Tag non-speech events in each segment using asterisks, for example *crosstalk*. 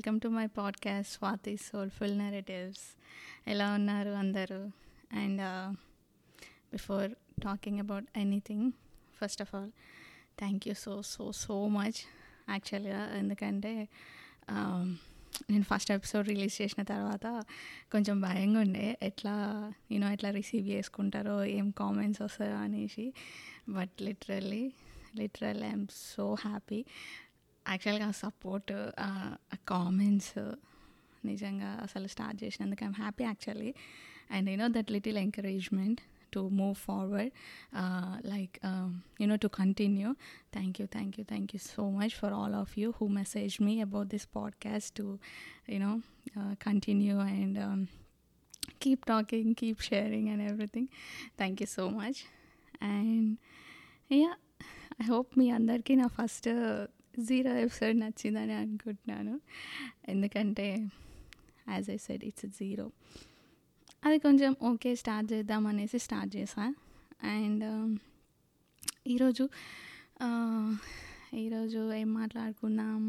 Welcome to my podcast Swathi soulful narratives. ఎలా ఉన్నారు అందరూ? And uh, before talking about anything first of all thank you so so so much. యాక్చువల్గా ఎందుకంటే um, నేను first episode release చేసిన తర్వాత కొంచెం భయంగా ఉండే. ఎట్లా యూనో ఎట్లా రిసీవ్ చేసుకుంటారో ఏం కామెంట్స్ వస్తాయో అనేసి. But literally literal I'm so happy. యాక్చువల్గా సపోర్ట్ కామెంట్స్ నిజంగా అసలు స్టార్ట్ చేసినందుకు I'm happy actually and you know that little encouragement to move forward like you know to continue thank you thank you thank you so much for all of you who message me about this podcast to you know continue and keep talking, keep sharing, and everything. Thank you so much. And yeah, I hope మీ అందరికీ నా first zero episode నచ్చిందని అనుకుంటున్నాను. ఎందుకంటే as I said it's zero అది కొంచెం okay start చేద్దాం అనేసి start చేసా. అండ్ um, ఈరోజు ఈరోజు ఏం మాట్లాడుకున్నాం?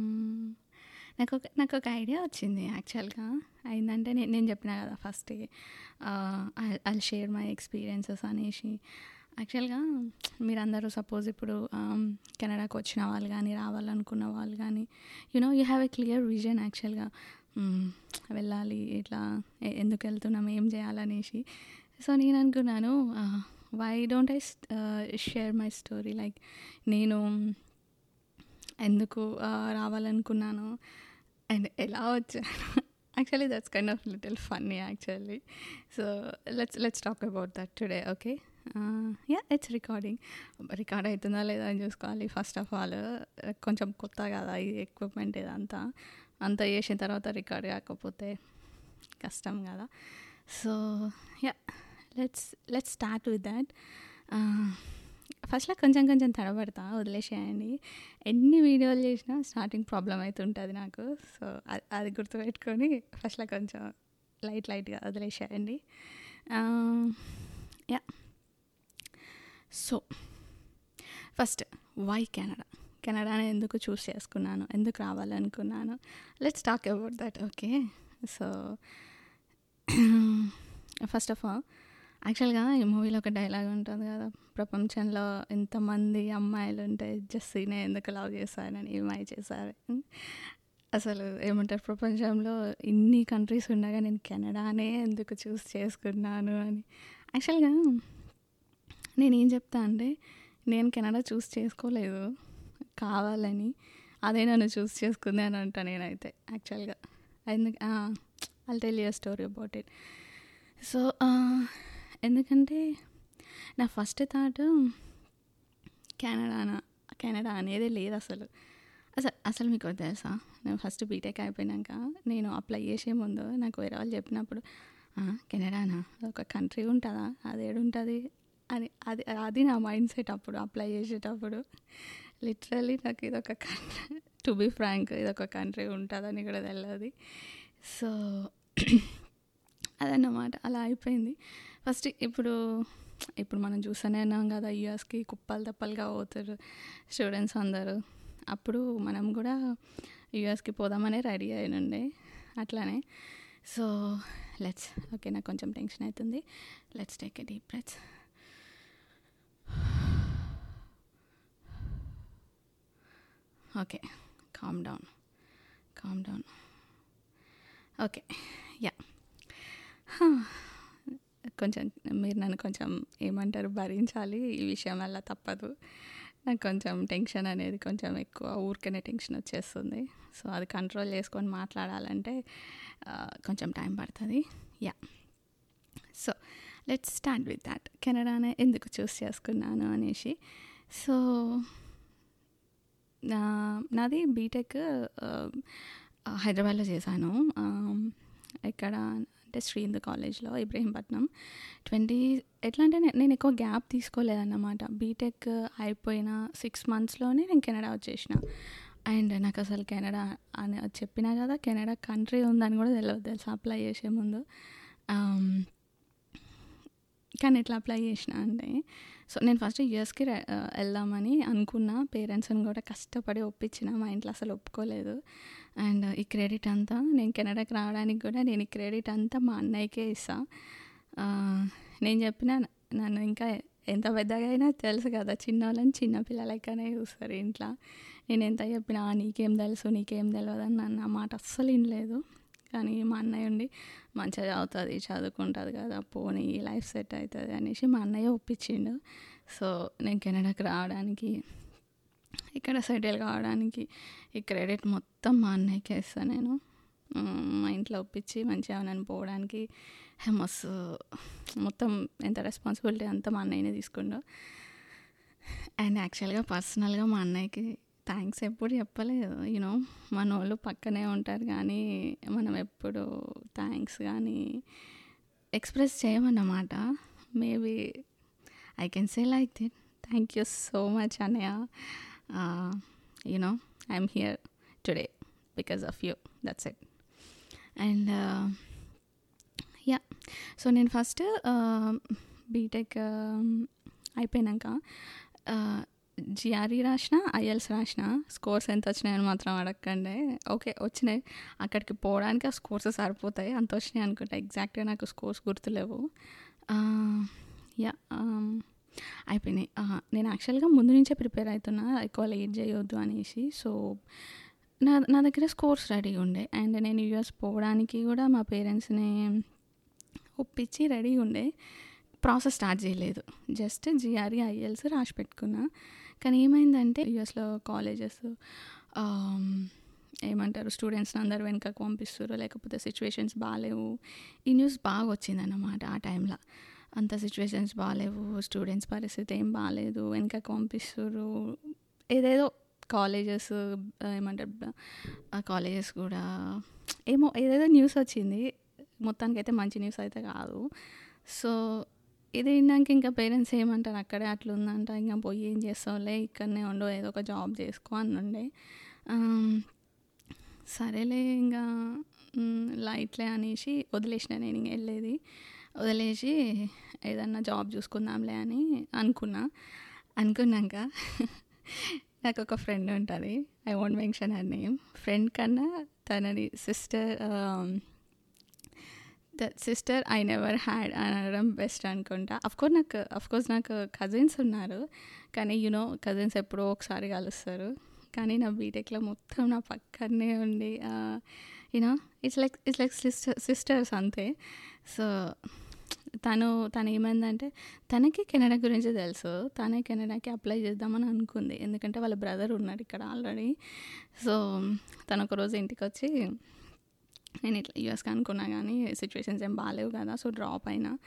నాకు ఒక నాకు ఒక ఐడియా వచ్చింది యాక్చువల్గా అయిందంటే నేను నేను చెప్పిన కదా first I share my experiences అనేసి. యాక్చువల్గా మీరందరూ సపోజ్ ఇప్పుడు కెనడాకి వచ్చిన వాళ్ళు కానీ రావాలనుకున్న వాళ్ళు కానీ you know you have a clear vision యాక్చువల్గా. వెళ్ళాలి ఇట్లా ఎందుకు వెళ్తున్నాం ఏం చేయాలనేసి. సో నేను అనుకున్నాను why don't I share my story like నేను ఎందుకు రావాలనుకున్నాను అండ్ ఎలా వచ్చాను. Actually that's kind of little funny actually. So let's let's talk about that today okay yeah it's recording record అవుతుందా లేదా అని చూసుకోవాలి. ఫస్ట్ ఆఫ్ ఆల్ కొంచెం కొత్త కదా ఈ ఎక్విప్మెంట్ ఇదంతా. అంతా చేసిన తర్వాత రికార్డ్ కాకపోతే కష్టం కదా. So yeah let's let's start with that ఫస్ట్లో కొంచెం కొంచెం తడబడతా వదిలేసేయండి. ఎన్ని వీడియోలు చేసినా స్టార్టింగ్ ప్రాబ్లం అవుతుంటుంది నాకు. సో అది గుర్తుపెట్టుకొని ఫస్ట్లో కొంచెం లైట్ లైట్గా వదిలేసేయండి. Uh, yeah so first why Canada కెనడాని ఎందుకు చూస్ చేసుకున్నాను? ఎందుకు రావాలనుకున్నాను? Let's talk about that okay so first of all యాక్చువల్గా ఈ మూవీలో ఒక డైలాగ్ ఉంటుంది కదా? ప్రపంచంలో ఎంతమంది అమ్మాయిలు ఉంటే జస్సీనే ఎందుకు లవ్ చేశారని ఏమై చేశారు. అసలు ఏమంటారు? ప్రపంచంలో ఇన్ని కంట్రీస్ ఉండగా నేను కెనడానే ఎందుకు చూస్ చేసుకున్నాను అని. యాక్చువల్గా నేనేం చెప్తా అంటే నేను కెనడా చూస్ చేసుకోలేదు. కావాలని అదే నన్ను చూస్ చేసుకుంది అని అంటా నేనైతే యాక్చువల్గా. ఎందుకు I tell you story about it so ఎందుకంటే నా ఫస్ట్ థాట్ కెనడానా కెనడా అనేది లేదు అసలు. అసలు అసలు మీకు తెలుసా? నేను ఫస్ట్ బీటెక్ అయిపోయినాక నేను అప్లై చేసే ముందు నాకు వేరే వాళ్ళు చెప్పినప్పుడు కెనడానా? ఒక కంట్రీ ఉంటుందా? అది ఉంటుంది అని అది అది నా మైండ్ సెట్ అప్పుడు అప్లై చేసేటప్పుడు. లిటరలీ నాకు ఇదొక కంట్రీ టు బీ ఫ్రాంక్ ఇదొక కంట్రీ ఉంటుందని కూడా తెలియదు సో అదన్నమాట అలా అయిపోయింది. ఫస్ట్ ఇప్పుడు ఇప్పుడు మనం చూస్తూనే ఉన్నాం కదా యూఎస్కి కుప్పలు తప్పలుగా పోతారు స్టూడెంట్స్ అందరూ. అప్పుడు మనం కూడా యూఎస్కి పోదామనే రెడీ అయినుండే అట్లానే. సో లెట్స్ ఓకే నాకు కొంచెం టెన్షన్ అవుతుంది let's take a deep breaths okay calm down calm down okay yeah కొంచెం మీరు నన్ను కొంచెం ఏమంటారు భరించాలి. ఈ విషయం వల్ల తప్పదు. నాకు కొంచెం టెన్షన్ అనేది కొంచెం ఎక్కువ ఊరికనే టెన్షన్ వచ్చేస్తుంది. సో అది కంట్రోల్ చేసుకొని మాట్లాడాలంటే కొంచెం టైం పడుతుంది. Yeah so let's start with that కెనడానే ఎందుకు చూస్ చేసుకున్నాను అనేసి. సో నాది బీటెక్ హైదరాబాద్లో చేశాను. ఎక్కడ అంటే శ్రీంద్ కాలేజ్లో ఇబ్రహీంపట్నం. ట్వంటీ ఎట్లా అంటే నేను ఎక్కువ గ్యాప్ తీసుకోలేదన్నమాట. బీటెక్ అయిపోయిన సిక్స్ మంత్స్లోనే నేను కెనడా వచ్చేసిన. అండ్ నాకు అసలు కెనడా అని చెప్పినా కదా కెనడా కంట్రీ ఉందని కూడా తెలియదు తెలుసు అప్లై చేసే ముందు. కానీ ఎట్లా అప్లై చేసిన అంటే సో నేను ఫస్ట్ యూఎస్కి వెళ్దామని అనుకున్నా. పేరెంట్స్ని కూడా కష్టపడి ఒప్పించిన మా ఇంట్లో అసలు ఒప్పుకోలేదు. అండ్ ఈ క్రెడిట్ అంతా నేను కెనడాకి రావడానికి కూడా నేను ఈ క్రెడిట్ అంతా మా అన్నయ్యకే ఇస్తా. నేను చెప్పిన నన్ను ఇంకా ఎంత పెద్దగా అయినా తెలుసు కదా చిన్న వాళ్ళని చిన్న పిల్లలకనే చూస్తారు ఇంట్లో. నేను ఎంత చెప్పినా నీకేం తెలుసు నీకేం తెలియదు అని నన్ను ఆ మాట అస్సలు వినలేదు. కానీ మా అన్నయ్య ఉండి మంచిగా చదువుతుంది చదువుకుంటుంది కదా పోనీ లైఫ్ సెట్ అవుతుంది అనేసి మా అన్నయ్య ఒప్పించిండు. సో నేను కెనడాకి రావడానికి ఇక్కడ సెటిల్ కావడానికి ఈ క్రెడిట్ మొత్తం మా అన్నయ్యకి ఇస్తాను నేను. మా ఇంట్లో ఒప్పించి మంచిగా నన్ను పోవడానికి మస్తు మొత్తం ఎంత రెస్పాన్సిబిలిటీ అంతా మా అన్నయ్యనే తీసుకుండు. అండ్ యాక్చువల్గా పర్సనల్గా మా అన్నయ్యకి థ్యాంక్స్ ఎప్పుడు చెప్పలేదు. యూనో మన వాళ్ళు పక్కనే ఉంటారు కానీ మనం ఎప్పుడు థ్యాంక్స్ కానీ express చేయమన్నమాట. Maybe I can say like that thank you so much Anaya you know I'm here today because of you that's it and yeah so నేను ఫస్ట్ బీటెక్ uh, um, అయిపోయినాక uh, జిఆర్ఈ రాసిన IELTS రాసిన scores ఎంత వచ్చినాయని మాత్రం అడగకండి. Okay వచ్చినాయి. అక్కడికి పోవడానికి ఆ స్కోర్స్ సరిపోతాయి. అంత వచ్చినాయి అనుకుంటా. ఎగ్జాక్ట్గా నాకు స్కోర్స్ గుర్తులేవు. యా um, అయిపోయినాయి. నేను యాక్చువల్గా ముందు నుంచే ప్రిపేర్ అవుతున్నా. ఎక్కువ లేట్ చేయొద్దు అనేసి. సో నా నా దగ్గర స్కోర్స్ రెడీ ఉండే. అండ్ నేను యూఎస్ పోవడానికి కూడా మా పేరెంట్స్ని ఒప్పించి రెడీ ఉండే. ప్రాసెస్ స్టార్ట్ చేయలేదు. జస్ట్ జిఆర్ఈ ఐఎల్స్ రాసి పెట్టుకున్నా. కానీ ఏమైందంటే యూఎస్లో కాలేజెస్ ఏమంటారు స్టూడెంట్స్ని అందరు వెనకకు పంపిస్తారు లేకపోతే సిచ్యువేషన్స్ బాగాలేవు ఈ న్యూస్ బాగా వచ్చిందన్నమాట ఆ టైంలో అంత సిచ్యువేషన్స్ బాగాలేవు స్టూడెంట్స్ పరిస్థితి ఏం బాగాలేదు వెనకకు పంపిస్తారు ఏదేదో కాలేజెస్ ఏమంటారు కాలేజెస్ కూడా ఏమో ఏదేదో న్యూస్ వచ్చింది. మొత్తానికైతే మంచి న్యూస్ అయితే కాదు. సో ఇది విన్నాక ఇంకా పేరెంట్స్ ఏమంటారు అక్కడే అట్లా ఉందంట ఇంకా పోయి ఏం చేస్తావులే ఇక్కడనే ఉండు ఏదో ఒక జాబ్ చేసుకో అని ఉండే సరేలే ఇంకా లైట్లే అనేసి వదిలేసిన నేను ఇంక వెళ్ళేది. వదిలేసి ఏదన్నా జాబ్ చూసుకుందాంలే అని అనుకున్నా. అనుకున్నాక నాకు ఒక ఫ్రెండ్ ఉంటుంది. I want mention her name friend కన్నా తనని sister sister I never had అనడం బెస్ట్ అనుకుంటా. అఫ్కోర్స్ నాకు అఫ్కోర్స్ నాకు కజిన్స్ ఉన్నారు. కానీ యూనో కజిన్స్ ఎప్పుడో ఒకసారి కలుస్తారు. కానీ నా బీటెక్లో మొత్తం నా పక్కనే ఉండి you know it's like it's like sister sisters అంతే. సో తను తను ఏమైందంటే తనకి కెనడా గురించి తెలుసు. తనే కెనడాకి అప్లై చేద్దామని అనుకుంది. ఎందుకంటే వాళ్ళ బ్రదర్ ఉన్నాడు ఇక్కడ ఆల్రెడీ సో తను ఒకరోజు ఇంటికి వచ్చి నేను ఇట్లా యూఎస్కి అనుకున్నా కానీ సిచ్యువేషన్స్ ఏం బాగాలేవు కదా సో డ్రాప్ అయినా.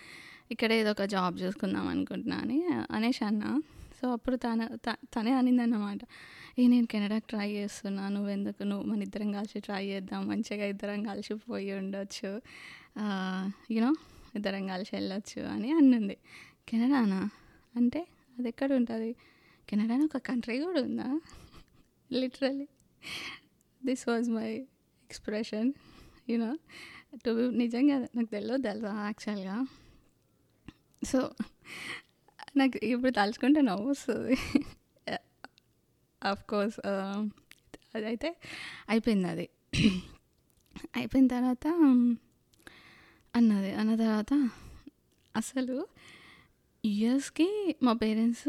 ఇక్కడే ఏదో ఒక జాబ్ చూసుకుందాం అనుకుంటున్నా అని అనేష్ అన్న. సో అప్పుడు తన త- తనే అనిందన్నమాట. ఏ నేను కెనడాకి ట్రై చేస్తున్నా నువ్వు ఎందుకు నువ్వు మన ఇద్దరం కలిసి ట్రై చేద్దాం మంచిగా ఇద్దరం కలిసి పోయి ఉండొచ్చు. యూనో ఇద్దరం కలిసి వెళ్ళొచ్చు అని అన్నింది. కెనడానా అంటే అది ఎక్కడ ఉంటుంది? కెనడా అని ఒక కంట్రీ కూడా ఉందా? Literally this was my expression you know to నిజంగా నాకు తెలియదు తెలుసా యాక్చువల్గా సో నాకు ఇప్పుడు తలుచుకుంటే నవ్వు వస్తుంది. కోర్స్ um, అదైతే అయిపోయింది అది. అయిపోయిన తర్వాత అన్నది అన్న తర్వాత అసలు ఇయర్స్కి మా పేరెంట్స్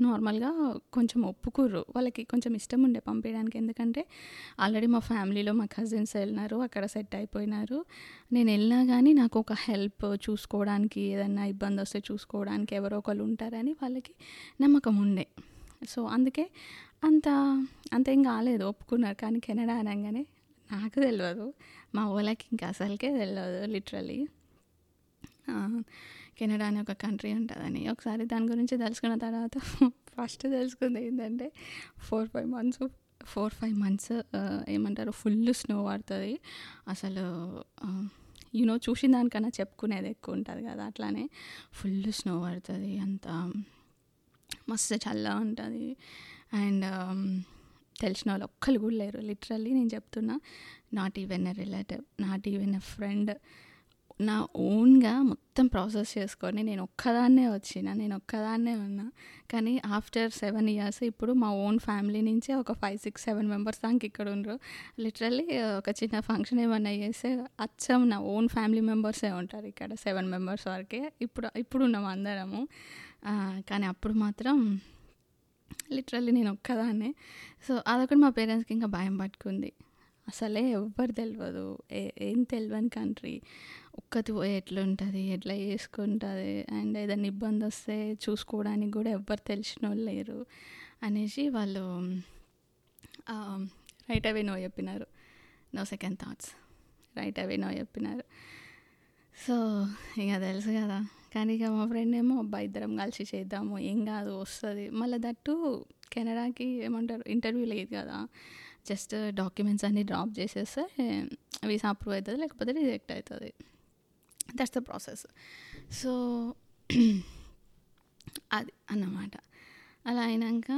నార్మల్గా కొంచెం ఒప్పుకుర్రు. వాళ్ళకి కొంచెం ఇష్టం ఉండే పంపించడానికి ఎందుకంటే ఆల్రెడీ మా ఫ్యామిలీలో మా కజిన్స్ వెళ్ళినారు. అక్కడ సెట్ అయిపోయినారు. నేను వెళ్ళినా కానీ నాకు ఒక హెల్ప్ చూసుకోవడానికి ఏదైనా ఇబ్బంది వస్తే చూసుకోవడానికి ఎవరో ఒకరు ఉంటారని వాళ్ళకి నమ్మకం ఉండే. సో అందుకే అంత అంతేం కాలేదు. ఒప్పుకున్నారు. కానీ కెనడా అనగానే నాకు తెలియదు మా వాళ్ళకి ఇంకా అసలుకే తెలియదు లిటరలీ కెనడా అనే ఒక కంట్రీ ఉంటుందని. ఒకసారి దాని గురించి తెలుసుకున్న తర్వాత *laughs* ఫస్ట్ తెలుసుకుంది ఏంటంటే four five months four five months ఏమంటారు ఫుల్ స్నో పడుతుంది. అసలు యూనో చూసిన దానికన్నా చెప్పుకునేది ఎక్కువ ఉంటుంది కదా అట్లానే ఫుల్ స్నో పడుతుంది అంత మస్తు చల్లగా ఉంటుంది. అండ్ తెలిసిన వాళ్ళు ఒక్కరు కూడా లేరు. లిటరల్లీ నేను చెప్తున్నా not even a relative not even a friend నా ఓన్గా మొత్తం ప్రాసెస్ చేసుకొని నేను ఒక్కదాన్నే వచ్చిన నేను ఒక్కదాన్నే ఉన్నా. కానీ ఆఫ్టర్ సెవెన్ ఇయర్స్ ఇప్పుడు మా ఓన్ ఫ్యామిలీ నుంచి ఒక ఫైవ్ సిక్స్ సెవెన్ మెంబర్స్ దాకా ఇక్కడ ఉండరు. లిటరల్లీ ఒక చిన్న ఫంక్షన్ ఏమన్నా చేస్తే అచ్చం నా ఓన్ ఫ్యామిలీ మెంబర్సే ఉంటారు ఇక్కడ సెవెన్ మెంబర్స్ వరకే. ఇప్పుడు ఇప్పుడు ఉన్నాం అందరము కానీ అప్పుడు మాత్రం లిటరల్లీ నేను ఒక్కదాన్నే. సో అదొకటి మా పేరెంట్స్కి ఇంకా భయం పట్టుకుంది. అసలే ఎవ్వరు తెలియదు ఏ- ఏం తెలియని కంట్రీ. ఒక్కతి పోయి ఎట్లుంటుంది ఎట్లా చేసుకుంటుంది అండ్ ఏదైనా ఇబ్బంది వస్తే చూసుకోవడానికి కూడా ఎవ్వరు తెలిసిన వాళ్ళు లేరు అనేసి వాళ్ళు రైట్ అవే నో చెప్పినారు. No second thoughts right away no చెప్పినారు. సో ఇక తెలుసు కదా. కానీ ఇక మా ఫ్రెండ్ ఏమో అబ్బాయి ఇద్దరం కలిసి చేద్దాము ఏం కాదు వస్తుంది. మళ్ళీ దట్టు కెనడాకి ఏమంటారు ఇంటర్వ్యూ లేదు కదా. జస్ట్ డాక్యుమెంట్స్ అన్నీ డ్రాప్ చేసేస్తే వీసా అప్రూవ్ అవుతుంది లేకపోతే రిజెక్ట్ అవుతుంది. దట్స్ ద ప్రాసెస్ సో అది అన్నమాట. అలా అయినాక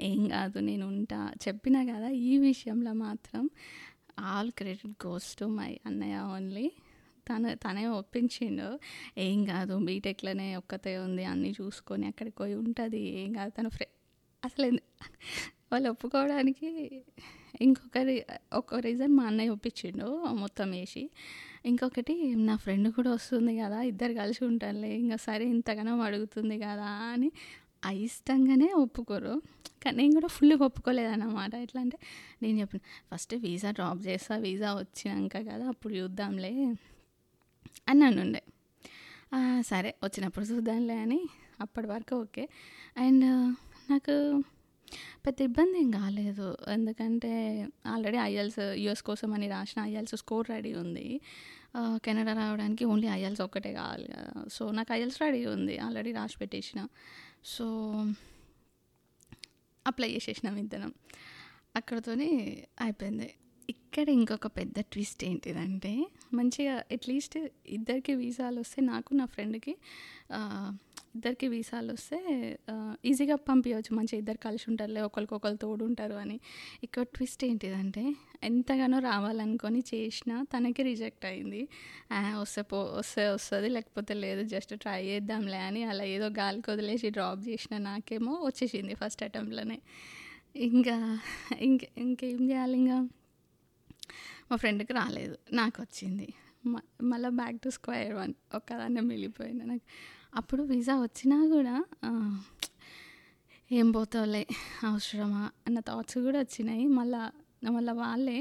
ఏం కాదు నేను ఉంటా. చెప్పినా కదా ఈ విషయంలో మాత్రం all credit goes to my అన్నయ్య ఓన్లీ. తను తనే ఒప్పించిండు ఏం కాదు బీటెక్లోనే ఒక్కతే ఉంది అన్నీ చూసుకొని అక్కడికి పోయి ఉంటుంది ఏం కాదు. తను ఫ్రె అసలు వాళ్ళు ఒప్పుకోవడానికి ఇంకొకరి ఒక రీజన్ మా అన్నయ్య ఒప్పించిండు మొత్తం వేసి. ఇంకొకటి నా ఫ్రెండ్ కూడా వస్తుంది కదా ఇద్దరు కలిసి ఉంటారులే ఇంకా సరే ఇంతగానో అడుగుతుంది కదా అని అయిష్టంగానే ఒప్పుకోరు. కానీ నేను కూడా ఫుల్గా ఒప్పుకోలేదన్నమాట. ఎట్లా అంటే నేను చెప్పిన ఫస్ట్ వీసా డ్రాప్ చేస్తా వీసా వచ్చినాక కదా అప్పుడు చూద్దాంలే అని ఉండే. సరే వచ్చినప్పుడు చూద్దాంలే అని అప్పటి వరకు ఓకే. అండ్ నాకు పెద్ద ఇబ్బంది ఏం కాలేదు. ఎందుకంటే ఆల్రెడీ ఐఎల్స్ యూఎస్ కోసం అని రాసిన ఐఎల్స్ స్కోర్ రెడీ ఉంది. కెనడా రావడానికి ఓన్లీ ఐఎల్స్ ఒక్కటే కావాలి కదా. సో నాకు ఐఎల్స్ రెడీ ఉంది. ఆల్రెడీ రాసి పెట్టేసిన. సో అప్లై చేసేసినాం ఇద్దరం అక్కడతోనే అయిపోయింది. ఇక్కడ ఇంకొక పెద్ద ట్విస్ట్ ఏంటిదంటే మంచిగా అట్లీస్ట్ ఇద్దరికి వీసాలు వస్తే నాకు నా ఫ్రెండ్కి ఇద్దరికి వీసాలు వస్తే ఈజీగా పంపించవచ్చు మంచిగా ఇద్దరు కలిసి ఉంటారులే ఒకరికొకరు తోడు ఉంటారు అని. ఇక్కడ ట్విస్ట్ ఏంటిదంటే ఎంతగానో రావాలనుకొని చేసినా తనకి రిజెక్ట్ అయింది. వస్తే పో వస్తే వస్తుంది లేకపోతే లేదు జస్ట్ ట్రై చేద్దాంలే అని అలా ఏదో గాలికి వదిలేసి డ్రాప్ చేసిన నాకేమో వచ్చేసింది ఫస్ట్ అటెంప్ట్లోనే. ఇంకా ఇంక ఇంకేం చేయాలి ఇంకా? మా ఫ్రెండ్కి రాలేదు నాకు వచ్చింది. మ- మళ్ళీ బ్యాక్ టు స్క్వేర్ వన్ ఒక్కదాన్నే మిగిలిపోయింది నాకు. అప్పుడు వీసా వచ్చినా కూడా ఏం పోతావులే అవసరమా అన్న థాట్స్ కూడా వచ్చినాయి. మళ్ళా మళ్ళీ వాళ్ళే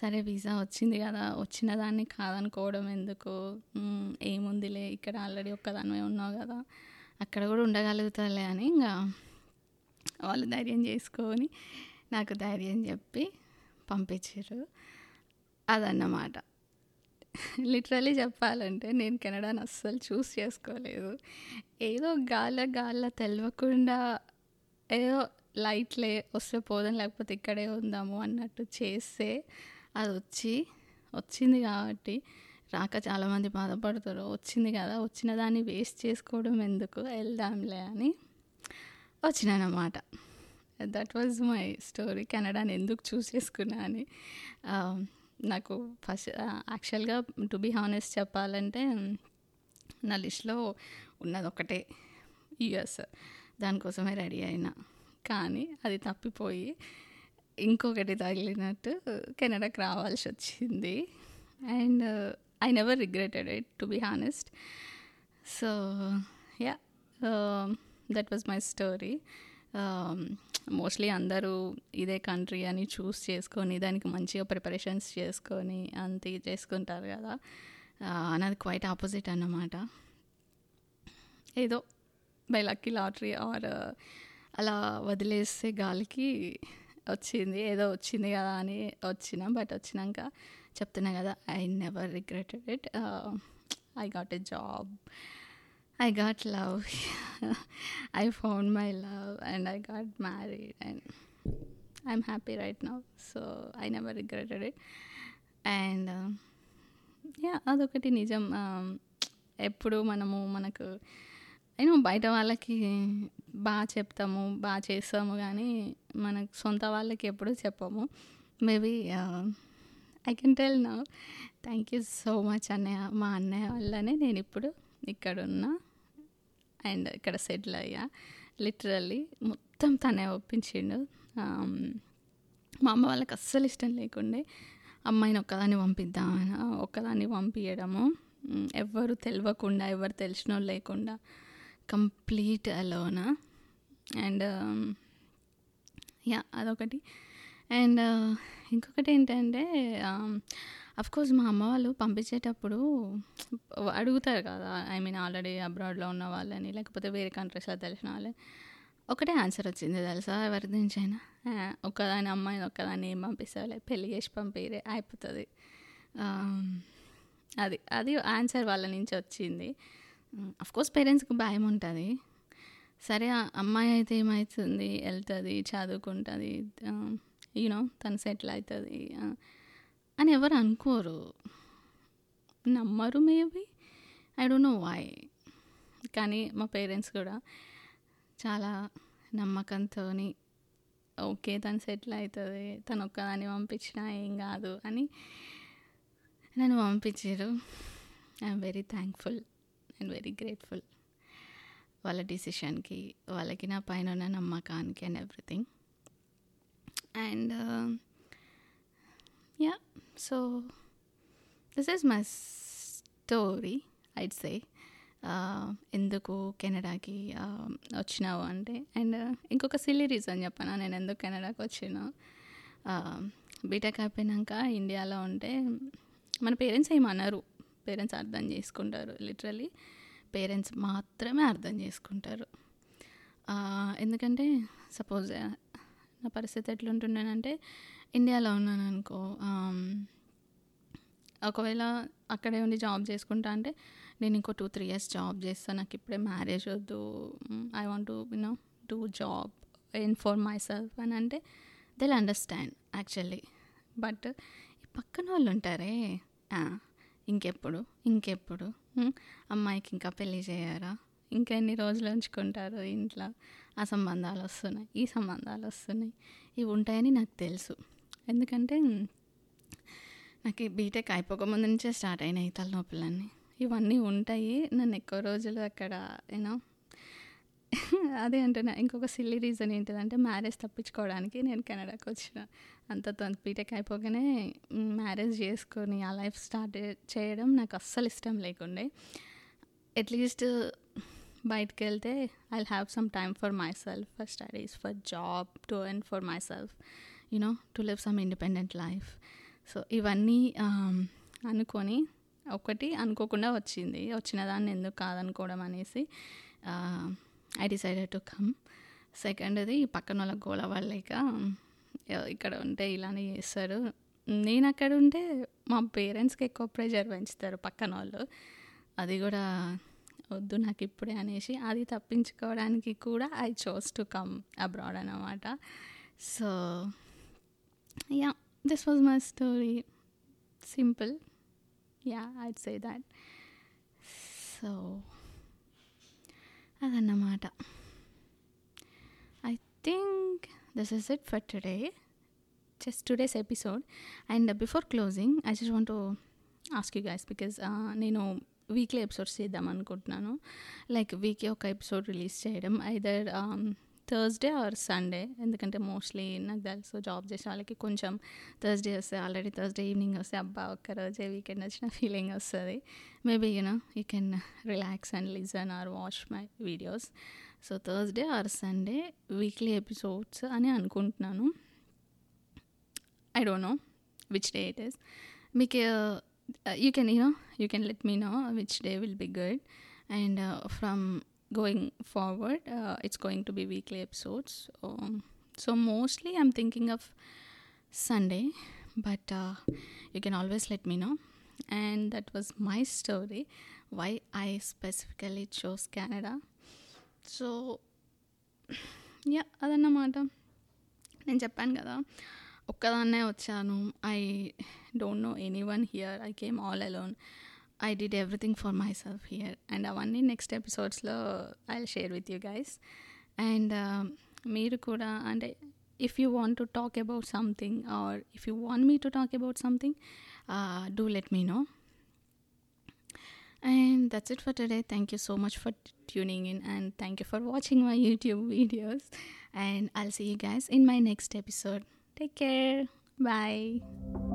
సరే వీసా వచ్చింది కదా వచ్చిన దాన్ని కాదనుకోవడం ఎందుకు? ఏముందిలే ఇక్కడ ఆల్రెడీ ఒక్కదానివే ఉన్నావు కదా అక్కడ కూడా ఉండగలుగుతాలే అని ఇంకా వాళ్ళు ధైర్యం చేసుకొని నాకు ధైర్యం చెప్పి పంపించారు అదన్నమాట. లిటరలీ చెప్పాలంటే నేను కెనడాని అస్సలు చూస్ చేసుకోలేదు. ఏదో గాల గాల తెలియకుండా ఏదో లైట్లే వస్తే పోదాం లేకపోతే ఇక్కడే ఉందాము అన్నట్టు చేస్తే అది వచ్చి వచ్చింది కాబట్టి రాక చాలామంది బాధపడతారు. వచ్చింది కదా వచ్చిన దాన్ని వేస్ట్ చేసుకోవడం ఎందుకు? వెళ్దాంలే అని వచ్చినానమాట. దట్ వాజ్ మై స్టోరీ కెనడాని ఎందుకు చూస్ చేసుకున్నా అని. నాకు ఫస్ట్ యాక్చువల్గా టు బీ హానెస్ట్ చెప్పాలంటే నా లిస్ట్లో ఉన్నది ఒకటే యుఎస్. దానికోసమే రెడీ అయినా. కానీ అది తప్పిపోయి ఇంకొకటి తగిలినట్టు కెనడాకి రావాల్సి వచ్చింది. And I never regretted it to be honest so yeah that was my story mostly అందరూ ఇదే కంట్రీ అని చూస్ చేసుకొని దానికి మంచిగా ప్రిపరేషన్స్ చేసుకొని అంత చేసుకుంటారు కదా. Uh, నాది క్వైట్ ఆపోజిట్ అన్నమాట. ఏదో బై లక్కీ లాటరీ ఆర్ అలా వదిలేస్తే గాలికి వచ్చింది. ఏదో వచ్చింది కదా అని వచ్చిన బట్ వచ్చినాక చెప్తున్నా కదా I never regretted it. I got a job. I got love. *laughs* I found my love. And I got married and I'm happy right now so I never regretted it and yeah అదొకటి నిజం. Um, ఎప్పుడు మనము మనకు అయినా బయట వాళ్ళకి బాగా చెప్తాము బాగా చేస్తాము కానీ మనకు సొంత వాళ్ళకి ఎప్పుడు చెప్పము. మేబీ ఐ కెన్ టెల్ నా థ్యాంక్ యూ సో మచ్ అన్నయ్య మా అన్నయ్య వల్లనే నేను ఇప్పుడు ఇక్కడ ఉన్నా అండ్ ఇక్కడ సెటిల్ అయ్యా. లిటరల్లీ మొత్తం తనే ఒప్పించిండు. మా అమ్మ వాళ్ళకి అస్సలు ఇష్టం లేకుండే అమ్మాయిని ఒక్కదాన్ని పంపిద్దామని ఒక్కదాన్ని పంపించడము ఎవరు ఎవ్వరు తెలియకుండా ఎవరు తెలిసిన వాళ్ళు లేకుండా కంప్లీట్ అలోనా. అండ్ యా అదొకటి. అండ్ ఇంకొకటి ఏంటంటే కోర్స్ మా అమ్మ వాళ్ళు పంపించేటప్పుడు అడుగుతారు కదా ఐ మీన్ ఆల్రెడీ అబ్రాడ్లో ఉన్న వాళ్ళని లేకపోతే వేరే కంట్రీస్లో తెలిసిన వాళ్ళని. ఒకటే ఆన్సర్ వచ్చింది తెలుసా? ఎవరి నుంచి అయినా. ఒక్కదాని అమ్మాయిని ఒక్కదాన్ని ఏం పంపిస్తావులే? పెళ్ళి చేసి పంపిరే అయిపోతుంది. అది అది ఆన్సర్ వాళ్ళ నుంచి వచ్చింది. కోర్స్ పేరెంట్స్కి భయం ఉంటుంది. సరే అమ్మాయి అయితే ఏమవుతుంది వెళ్తుంది చదువుకుంటుంది యూనో తను సెటిల్ అవుతుంది అని ఎవరు అనుకోరు. నమ్మరు maybe. I don't know why. కానీ మా పేరెంట్స్ కూడా చాలా నమ్మకంతో ఓకే తను సెటిల్ అవుతుంది తను ఒక్కదాన్ని పంపించినా ఏం కాదు అని నన్ను పంపించారు. I'm very thankful and very grateful. వాళ్ళ డిసిషన్కి వాళ్ళకి నా పైన ఉన్న నమ్మకానికి and everything. And yeah. So this is my story I'd say ఎందుకు కెనడాకి um, వచ్చినావు అంటే అండ్ uh, ఇంకొక సిల్లీ రీజన్ చెప్పనా నేను ఎందుకు కెనడాకి వచ్చినా. Um, బీటెక్ అయిపోయినాక ఇండియాలో ఉంటే మన పేరెంట్స్ ఏమన్నారు పేరెంట్స్ అర్థం చేసుకుంటారు లిటరలీ పేరెంట్స్ మాత్రమే అర్థం చేసుకుంటారు. Uh, ఎందుకంటే సపోజ్ uh, నా పరిస్థితి ఎట్లుంటుండేనంటే ఇండియాలో ఉన్నాను అనుకో ఒకవేళ అక్కడే ఉండి జాబ్ చేసుకుంటా అంటే నేను ఇంకో టూ త్రీ ఇయర్స్ జాబ్ చేస్తాను నాకు ఇప్పుడే మ్యారేజ్ వద్దు. I want to you know do job in for myself అని అంటే దిల్ అండర్స్టాండ్ యాక్చువల్లీ బట్ ఈ పక్కన వాళ్ళు ఉంటారే ఇంకెప్పుడు ఇంకెప్పుడు అమ్మాయికి ఇంకా పెళ్ళి చేయరా? ఇంకా ఎన్ని రోజులు ఉంచుకుంటారు ఇంట్లో? ఆ సంబంధాలు వస్తున్నాయి ఈ సంబంధాలు వస్తున్నాయి. ఇవి ఉంటాయని నాకు తెలుసు. ఎందుకంటే నాకు బీటెక్ అయిపోక ముందు నుంచే స్టార్ట్ అయినాయి తలనొప్పులన్నీ. ఇవన్నీ ఉంటాయి. నన్ను ఎక్కువ రోజులు అక్కడ యూనో *laughs* అదే అంటున్నా. ఇంకొక సిల్లీ రీజన్ ఏంటిదంటే మ్యారేజ్ తప్పించుకోవడానికి నేను కెనడాకి వచ్చిన. అంత తొంత బీటెక్ అయిపోగానే మ్యారేజ్ చేసుకొని ఆ లైఫ్ స్టార్ట్ చేయడం నాకు అస్సలు ఇష్టం లేకుండే. అట్లీస్ట్ బయటకు వెళ్తే I have some time for myself for studies for job to and for myself you know to live some independent life so ఇవన్నీ అనుకొని ఒకటి అనుకోకుండా వచ్చింది. వచ్చిన దాన్ని ఎందుకు కాదనుకోవడం అనేసి ఐ డిసైడెడ్ టు కమ్ సెకండ్ది పక్కన వాళ్ళ గోల వాళ్ళక ఇక్కడ ఉంటే ఇలానే చేస్తారు. నేను అక్కడ ఉంటే మా పేరెంట్స్కి ఎక్కువ ప్రెషర్ పెంచుతారు పక్కన వాళ్ళు అది కూడా వద్దు నాకు ఇప్పుడే అనేసి అది తప్పించుకోవడానికి కూడా I chose to come abroad అన్నమాట. So yeah this was my story simple yeah I'd say that so అదన్నమాట. I think this is it for today just today's episode and before closing I just want ask you guys because నేను weekly episodes చేద్దాం అనుకుంటున్నాను. Like weekly ఒక episode release చేయడం. Either Thursday or Sunday ఎందుకంటే mostly నాకు తెలుసు job చేసే వాళ్ళకి కొంచెం థర్స్డే వస్తే ఆల్రెడీ థర్స్డే ఈవినింగ్ వస్తే అబ్బా ఒక్కరోజే వీకెండ్ వచ్చిన ఫీలింగ్ వస్తుంది. Maybe you know you can relax and listen or watch my videos so Thursday or Sunday weekly episodes అని అనుకుంటున్నాను. I don't know which day it is మీకు you can you know you can let me know which day will be good and from going forward uh, it's going to be weekly episodes um, so mostly i'm thinking of sunday but uh, you can always let me know and that was my story why i specifically chose canada so yeah అదన్నమాట నేను చెప్పాను కదా ఒక్కదాన్నే వచ్చాను I don't know anyone here I came all alone I did everything for myself here and అవన్నీ next ఎపిసోడ్స్లో I share with you guys and మీరు కూడా అంటే if you want to talk about something or if you want me to talk about something uh, do let me know and that's it for today thank you so much for t- tuning in and thank you for watching my youtube videos and i'll see you guys in my next episode take care bye